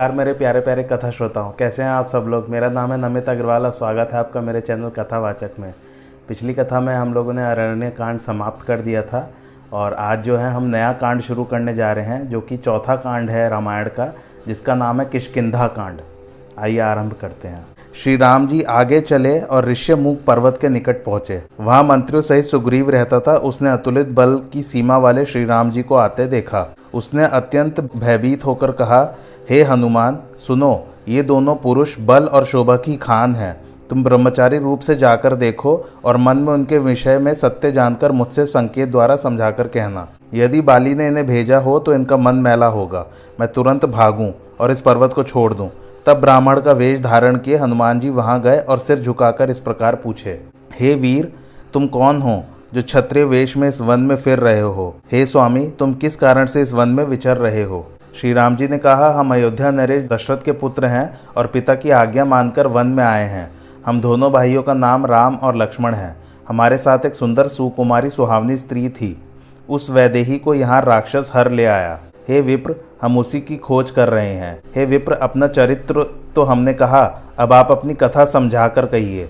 यार मेरे प्यारे प्यारे कथा श्रोताओं। कैसे हैं आप सब लोग? मेरा नाम है नमित अग्रवाल और स्वागत है आपका मेरे चैनल कथावाचक में। पिछली कथा में हम लोगों ने अरण्य कांड समाप्त कर दिया था और आज जो है हम नया कांड शुरू करने जा रहे हैं, जो कि चौथा कांड है रामायण का, जिसका नाम है किशकिंधा कांड। आइए आरंभ करते हैं। श्री राम जी आगे चले और ऋष्यमुख पर्वत के निकट पहुँचे। वहाँ मंत्रियों सहित सुग्रीव रहता था। उसने अतुलित बल की सीमा वाले श्री राम जी को आते देखा। उसने अत्यंत भयभीत होकर कहा, हे हनुमान, सुनो, ये दोनों पुरुष बल और शोभा की खान हैं। तुम ब्रह्मचारी रूप से जाकर देखो और मन में उनके विषय में सत्य जानकर मुझसे संकेत द्वारा समझाकर कहना। यदि बाली ने इन्हें भेजा हो तो इनका मन मैला होगा। मैं तुरंत भागूं और इस पर्वत को छोड़ दूँ। तब ब्राह्मण का वेश धारण किए हनुमान जी वहाँ गए और सिर झुकाकर इस प्रकार पूछे, हे वीर, तुम कौन हो जो क्षत्रिय वेश में इस वन में फिर रहे हो? हे स्वामी, तुम किस कारण से इस वन में विचर रहे हो? श्री राम जी ने कहा, हम अयोध्या नरेश दशरथ के पुत्र हैं और पिता की आज्ञा मानकर वन में आए हैं। हम दोनों भाइयों का नाम राम और लक्ष्मण है। हमारे साथ एक सुंदर सुकुमारी सुहावनी स्त्री थी। उस वैदेही को यहाँ राक्षस हर ले आया। हे विप्र हम उसी की खोज कर रहे हैं। हे विप्र, अपना चरित्र तो हमने कहा, अब आप अपनी कथा समझा कर कहिए।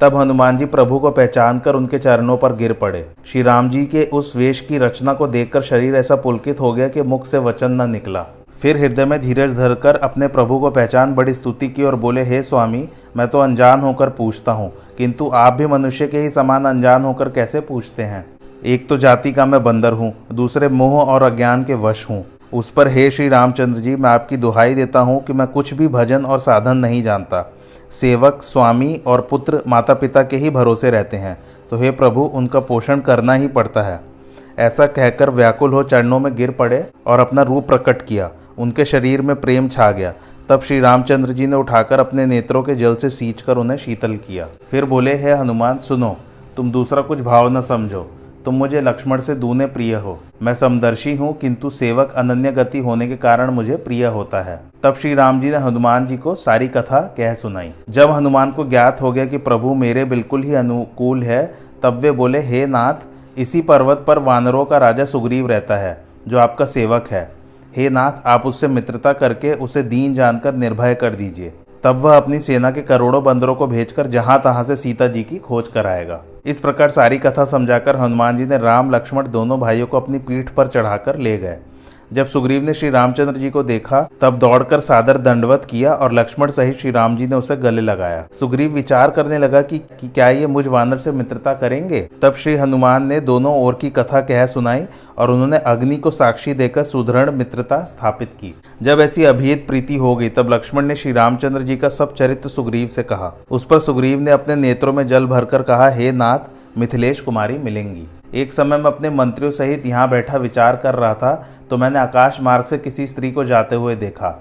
तब हनुमान जी प्रभु को पहचान कर उनके चरणों पर गिर पड़े। श्री राम जी के उस वेश की रचना को देखकर शरीर ऐसा पुलकित हो गया कि मुख से वचन न निकला। फिर हृदय में धीरज धरकर अपने प्रभु को पहचान बड़ी स्तुति की और बोले, हे स्वामी, मैं तो अनजान होकर पूछता हूँ, किंतु आप भी मनुष्य के ही समान अनजान होकर कैसे पूछते हैं? एक तो जाति का मैं बंदर हूँ, दूसरे मोह और अज्ञान के वश हूँ। उस पर, हे श्री रामचंद्र जी, मैं आपकी दुहाई देता हूँ कि मैं कुछ भी भजन और साधन नहीं जानता। सेवक, स्वामी और पुत्र माता पिता के ही भरोसे रहते हैं। तो हे प्रभु, उनका पोषण करना ही पड़ता है। ऐसा कहकर व्याकुल हो चरणों में गिर पड़े और अपना रूप प्रकट किया। उनके शरीर में प्रेम छा गया। तब श्री रामचंद्र जी ने उठाकर अपने नेत्रों के जल से सींच उन्हें शीतल किया। फिर बोले, हे हनुमान, सुनो। तुम दूसरा कुछ भाव न समझो। तुम मुझे लक्ष्मण से दूने प्रिय हो। मैं समदर्शी हूँ, किंतु सेवक अनन्य गति होने के कारण मुझे प्रिय होता है। तब श्री राम जी ने हनुमान जी को सारी कथा कह सुनाई। जब हनुमान को ज्ञात हो गया कि प्रभु मेरे बिल्कुल ही अनुकूल है, तब वे बोले, हे नाथ, इसी पर्वत पर वानरों का राजा सुग्रीव रहता है, जो आपका सेवक है। हे नाथ, आप उससे मित्रता करके उसे दीन जानकर निर्भय कर दीजिए। तब वह अपनी सेना के करोड़ों बंदरों को भेजकर जहाँ तहां से सीता जी की खोज कराएगा। इस प्रकार सारी कथा समझाकर हनुमान जी ने राम, लक्ष्मण दोनों भाइयों को अपनी पीठ पर चढ़ाकर ले गए। जब सुग्रीव ने श्री रामचंद्र जी को देखा तब दौड़कर सादर दंडवत किया और लक्ष्मण सहित श्री राम जी ने उसे गले लगाया। सुग्रीव विचार करने लगा कि, कि क्या ये मुझ वानर से मित्रता करेंगे? तब श्री हनुमान ने दोनों ओर की कथा कह सुनाई और उन्होंने अग्नि को साक्षी देकर सुदृढ़ मित्रता स्थापित की। जब ऐसी अभिहित प्रीति हो गई तब लक्ष्मण ने श्री रामचंद्र जी का सब चरित्र सुग्रीव से कहा। उस पर सुग्रीव ने अपने नेत्रों में जल भरकर कहा हे नाथ मिथिलेश कुमारी मिलेंगी। एक समय मैं अपने मंत्रियों सहित यहाँ बैठा विचार कर रहा था तो मैंने आकाश मार्ग से किसी स्त्री को जाते हुए देखा।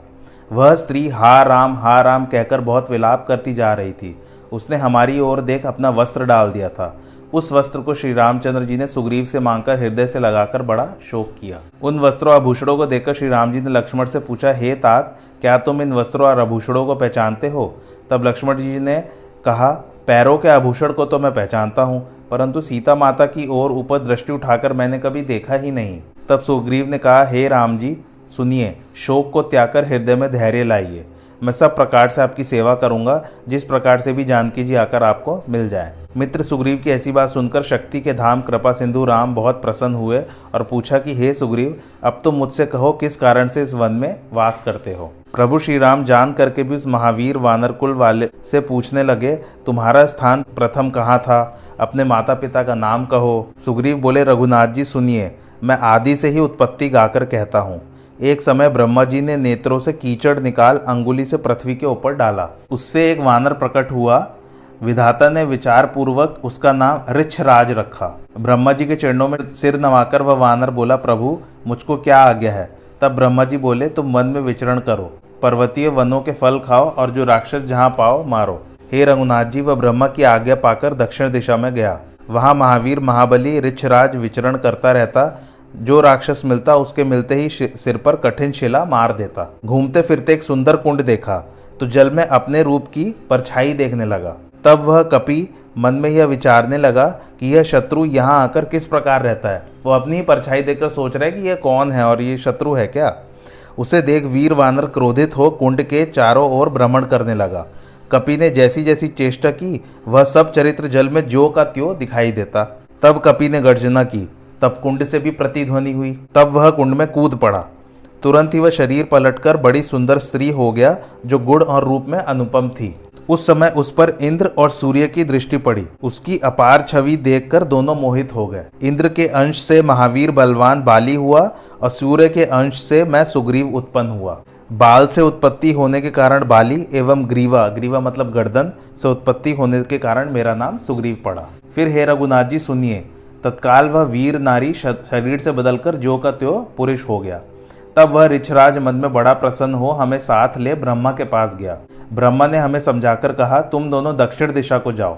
वह स्त्री हा राम हा राम कहकर बहुत विलाप करती जा रही थी। उसने हमारी ओर देख अपना वस्त्र डाल दिया था। उस वस्त्र को श्री रामचंद्र जी ने सुग्रीव से मांगकर हृदय से लगाकर बड़ा शोक किया। उन वस्त्रों आभूषणों को देखकर श्री राम जी ने लक्ष्मण से पूछा, हे तात, क्या तुम इन वस्त्रों और आभूषणों को पहचानते हो? तब लक्ष्मण जी ने कहा, पैरों के आभूषण को तो मैं पहचानता हूँ, परंतु सीता माता की ओर ऊपर दृष्टि उठाकर मैंने कभी देखा ही नहीं। तब सुग्रीव ने कहा, हे राम जी, सुनिए, शोक को त्याग कर हृदय में धैर्य लाइए। मैं सब प्रकार से आपकी सेवा करूँगा, जिस प्रकार से भी जानकी जी आकर आपको मिल जाए। मित्र सुग्रीव की ऐसी बात सुनकर शक्ति के धाम कृपा सिंधु राम बहुत प्रसन्न हुए और पूछा कि, हे सुग्रीव, अब तुम मुझसे कहो, किस कारण से इस वन में वास करते हो? प्रभु श्री राम जान करके भी उस महावीर वानर कुल वाले से पूछने लगे, तुम्हारा स्थान प्रथम कहाँ था? अपने माता पिता का नाम कहो। सुग्रीव बोले, रघुनाथ जी, सुनिए, मैं आदि से ही उत्पत्ति गाकर कहता हूँ। एक समय ब्रह्मा जी ने नेत्रों से कीचड़ निकाल अंगुली से पृथ्वी के ऊपर डाला। उससे एक वानर प्रकट हुआ। विधाता ने विचार पूर्वक उसका नाम ऋक्षराज रखा। ब्रह्मा जी के चरणों में सिर नवाकर वह वानर बोला, प्रभु, मुझको क्या आज्ञा है? तब ब्रह्मा जी बोले, तुम मन में विचरण करो। पर्वतीय वनों के फल खाओ और जो राक्षस जहाँ पाओ, मारो। हे रघुनाथ जी वह ब्रह्मा की आज्ञा पाकर दक्षिण दिशा में गया। वहाँ महावीर, महाबली ऋक्षराज विचरण करता रहता। जो राक्षस मिलता, उसके मिलते ही सिर पर कठिन शिला मार देता। घूमते फिरते एक सुंदर कुंड देखा तो जल में अपने रूप की परछाई देखने लगा। तब वह कपि मन में यह विचारने लगा कि यह शत्रु यहाँ आकर किस प्रकार रहता है। वो अपनी परछाई देखकर सोच रहा है कि यह कौन है और ये शत्रु है क्या? उसे देख वीर वानर क्रोधित हो कुंड के चारों ओर भ्रमण करने लगा। कपि ने जैसी जैसी चेष्टा की, वह सब चरित्र जल में ज्यो का त्यो दिखाई देता। तब कपि ने गर्जना की तब कुंड से भी प्रतिध्वनि हुई। तब वह कुंड में कूद पड़ा। तुरंत ही वह शरीर पलटकर बड़ी सुंदर स्त्री हो गया, जो गुड़ और रूप में अनुपम थी। उस समय उस पर इंद्र और सूर्य की दृष्टि पड़ी। उसकी अपार छवि देखकर दोनों मोहित हो गए। इंद्र के अंश से महावीर बलवान बाली हुआ और सूर्य के अंश से मैं सुग्रीव उत्पन्न हुआ। बाल से उत्पत्ति होने के कारण बाली एवं ग्रीवा ग्रीवा मतलब गर्दन, से उत्पत्ति होने के कारण मेरा नाम सुग्रीव पड़ा। फिर हे रघुनाथ जी सुनिए। तत्काल वह वीर नारी शरीर से बदलकर जो का त्यो पुरुष हो गया। तब वह रिछराज मन में बड़ा प्रसन्न हो, हमें साथ ले ब्रह्मा के पास गया। ब्रह्मा ने हमें समझाकर कहा, तुम दोनों दक्षिण दिशा को जाओ।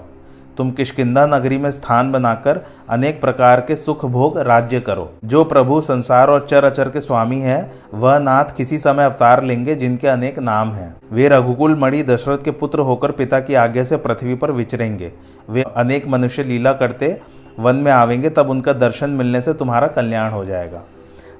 तुम किशकिंदा नगरी में स्थान बनाकर अनेक प्रकार के सुख भोग राज्य करो। जो प्रभु संसार और चर अचर के स्वामी हैं, वह नाथ किसी समय अवतार लेंगे जिनके अनेक नाम हैं। वे रघुकुल मणि दशरथ के पुत्र होकर पिता की आज्ञा से पृथ्वी पर विचरेंगे। वे अनेक मनुष्य लीला करते वन में आवेंगे, तब उनका दर्शन मिलने से तुम्हारा कल्याण हो जाएगा।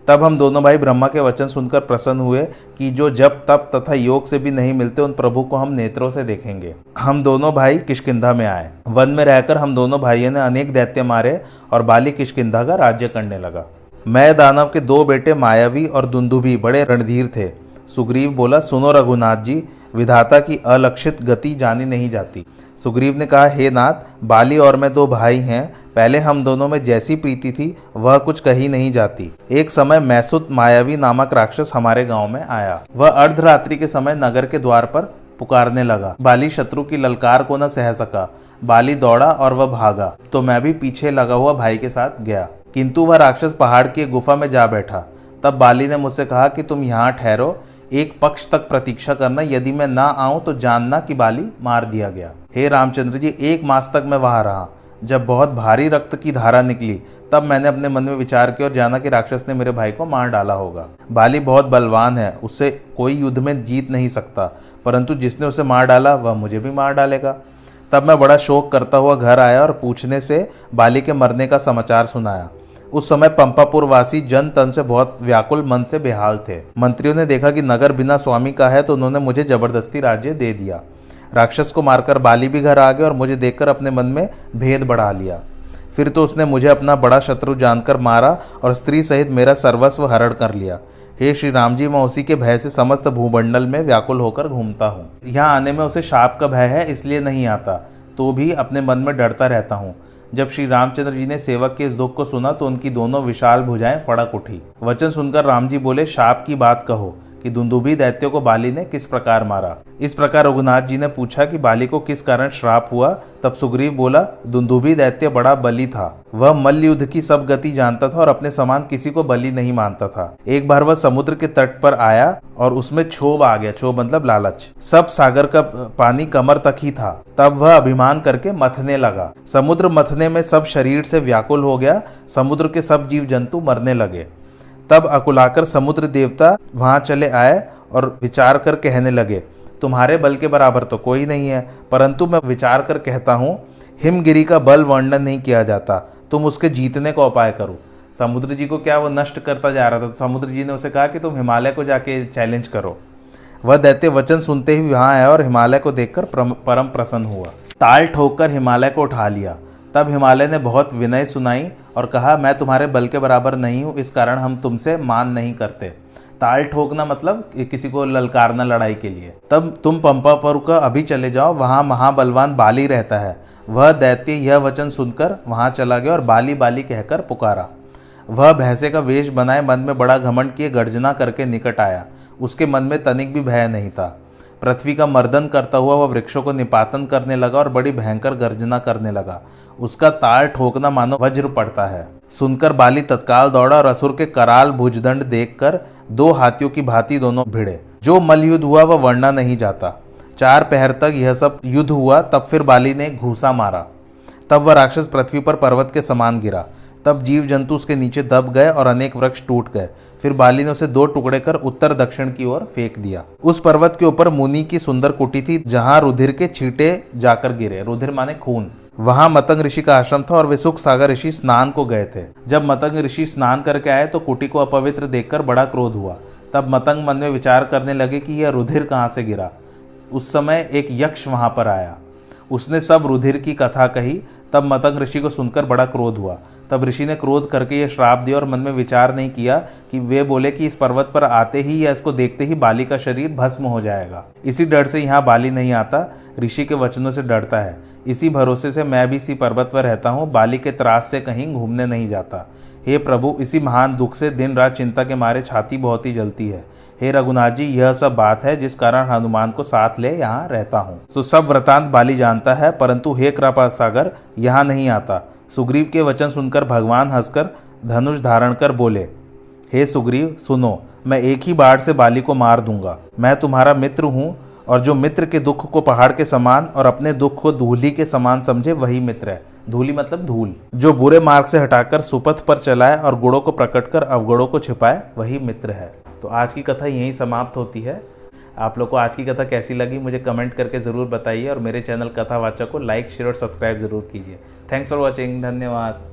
तब हम दोनों भाई ब्रह्मा के वचन सुनकर प्रसन्न हुए कि जो जब तप तथा योग से भी नहीं मिलते, उन प्रभु को हम नेत्रों से देखेंगे। हम दोनों भाई किशकिंधा में आए। वन में रहकर हम दोनों भाइयों ने अनेक दैत्य मारे और बाली किशकिंधा का राज्य करने लगा। मैं, दानव के दो बेटे मायावी और दुंदुभी, बड़े रणधीर थे। सुग्रीव बोला, सुनो रघुनाथ जी, विधाता की अलक्षित गति जानी नहीं जाती। सुग्रीव ने कहा, हे नाथ, बाली और मैं दो भाई हैं। पहले हम दोनों में जैसी प्रीति थी, वह कुछ कही नहीं जाती। एक समय मैसुत मायावी नामक राक्षस हमारे गाँव में आया। वह अर्धरात्रि के समय नगर के द्वार पर पुकारने लगा। बाली शत्रु की ललकार को न सह सका। बाली दौड़ा और वह भागा। तो मैं भी पीछे लगा हुआ भाई के साथ गया। किंतु वह राक्षस पहाड़ की गुफा में जा बैठा। तब बाली ने मुझसे कहा कि तुम यहाँ ठहरो। एक पक्ष तक प्रतीक्षा करना, यदि मैं ना आऊँ तो जानना कि बाली मार दिया गया। हे रामचंद्र जी, एक मास तक मैं वहाँ रहा। जब बहुत भारी रक्त की धारा निकली, तब मैंने अपने मन में विचार किया और जाना कि राक्षस ने मेरे भाई को मार डाला होगा। बाली बहुत बलवान है उससे कोई युद्ध में जीत नहीं सकता, परंतु जिसने उसे मार डाला, वह मुझे भी मार डालेगा। तब मैं बड़ा शोक करता हुआ घर आया और पूछने से बाली के मरने का समाचार सुनाया। उस समय पंपापुर वासी जन तन से बहुत व्याकुल मन से बेहाल थे। मंत्रियों ने देखा कि नगर बिना स्वामी का है तो उन्होंने मुझे ज़बरदस्ती राज्य दे दिया। राक्षस को मारकर बाली भी घर आ गए और मुझे देखकर अपने मन में भेद बढ़ा लिया। फिर तो उसने मुझे अपना बड़ा शत्रु जानकर मारा और स्त्री सहित मेरा सर्वस्व हरण कर लिया। हे श्री राम जी, मैं उसी के भय से समस्त भूमंडल में व्याकुल होकर घूमता हूँ। यहाँ आने में उसे शाप का भय है, इसलिए नहीं आता। तो भी अपने मन में डरता रहता हूँ। जब श्री रामचंद्र जी ने सेवक के इस दुख को सुना तो उनकी दोनों विशाल भुजाएँ फड़क उठी। वचन सुनकर राम जी बोले, शाप की बात कहो। कि दुंदुभी दैत्य को बाली ने किस प्रकार मारा? इस प्रकार रघुनाथ जी ने पूछा कि बाली को किस कारण श्राप हुआ? तब सुग्रीव बोला, दुंदुभी दैत्य बड़ा बली था। वह मल्ल युद्ध की सब गति जानता था और अपने समान किसी को बली नहीं मानता था। एक बार वह समुद्र के तट पर आया और उसमें क्षोभ आ गया। क्षोभ मतलब लालच। सब सागर का पानी कमर तक ही था। तब वह अभिमान करके मथने लगा। समुद्र मथने में सब शरीर से व्याकुल हो गया। समुद्र के सब जीव जंतु मरने लगे। तब अकुलाकर समुद्र देवता वहाँ चले आए और विचार कर कहने लगे, तुम्हारे बल के बराबर तो कोई नहीं है, परंतु मैं विचार कर कहता हूँ, हिमगिरी का बल वर्णन नहीं किया जाता, तुम उसके जीतने का उपाय करो। समुद्र जी को क्या वो नष्ट करता जा रहा था? तो समुद्र जी ने उसे कहा कि तुम हिमालय को जाके चैलेंज करो। वह दैत्य वचन सुनते ही वहाँ आया और हिमालय को देखकर परम प्रसन्न हुआ। ताल ठोककर हिमालय को उठा लिया। तब हिमालय ने बहुत विनय सुनाई और कहा, मैं तुम्हारे बल के बराबर नहीं हूँ, इस कारण हम तुमसे मान नहीं करते। ताल ठोकना मतलब किसी को ललकारना लड़ाई के लिए। तब तुम पंपापुर का अभी चले जाओ, वहाँ महाबलवान बाली रहता है। वह दैत्य यह वचन सुनकर वहाँ चला गया और बाली बाली कहकर पुकारा। वह भैंसे का वेश बनाए, मन में बड़ा घमंड किए, गर्जना करके निकट आया। उसके मन में तनिक भी भय नहीं था। पृथ्वी का मर्दन करता हुआ वह वृक्षों को निपातन करने लगा और बड़ी भयंकर गर्जना करने लगा। उसका ताल ठोकना मानो वज्र पड़ता है। सुनकर बाली तत्काल दौड़ा और असुर के कराल भुजदंड देखकर दो हाथियों की भांति दोनों भिड़े। जो मल युद्ध हुआ, वह वर्णा नहीं जाता। चार पहर तक यह सब युद्ध हुआ, तब फिर बाली ने घूसा मारा। तब वह राक्षस पृथ्वी पर पर्वत के समान गिरा। तब जीव जंतु उसके नीचे दब गए और अनेक वृक्ष टूट गए। फिर बाली ने उसे दो टुकड़े कर उत्तर दक्षिण की ओर फेंक दिया। उस पर्वत के ऊपर मुनि की सुंदर कुटी थी, जहाँ रुधिर के छींटे जाकर गिरे। रुधिर माने खून। वहाँ मतंग ऋषि का आश्रम था और वे सुख सागर ऋषि स्नान को गए थे। जब मतंग ऋषि स्नान करके आए तो कुटी को अपवित्र देखकर बड़ा क्रोध हुआ। तब मतंग मन में विचार करने लगे कि यह रुधिर कहाँ से गिरा। उस समय एक यक्ष वहाँ पर आया। उसने सब रुधिर की कथा कही। तब मतंग ऋषि को सुनकर बड़ा क्रोध हुआ। तब ऋषि ने क्रोध करके यह श्राप दिया और मन में विचार नहीं किया कि वे बोले कि इस पर्वत पर आते ही या इसको देखते ही बाली का शरीर भस्म हो जाएगा। इसी डर से यहाँ बाली नहीं आता, ऋषि के वचनों से डरता है। इसी भरोसे से मैं भी इसी पर्वत पर रहता हूँ, बाली के त्रास से कहीं घूमने नहीं जाता। हे प्रभु, इसी महान दुख से दिन रात चिंता के मारे छाती बहुत ही जलती है। हे रघुनाथ जी, यह सब बात है जिस कारण हनुमान को साथ ले यहाँ रहता हूँ। सो सब वृतांत बाली जानता है, परंतु हे कृपा सागर यहाँ नहीं आता। सुग्रीव के वचन सुनकर भगवान हंसकर धनुष धारण कर बोले, हे सुग्रीव, सुनो, मैं एक ही बाढ़ से बाली को मार दूँगा। मैं तुम्हारा मित्र हूँ और जो मित्र के दुख को पहाड़ के समान और अपने दुख को धूली के समान समझे, वही मित्र है। धूली मतलब धूल। जो बुरे मार्ग से हटाकर सुपथ पर चलाए और गुणों को प्रकट कर अवगुणों को छिपाए, वही मित्र है। तो आज की कथा यहीं समाप्त होती है। आप लोग को आज की कथा कैसी लगी मुझे कमेंट करके ज़रूर बताइए और मेरे चैनल कथावाचक को लाइक शेयर और सब्सक्राइब ज़रूर कीजिए। थैंक्स फॉर वॉचिंग धन्यवाद।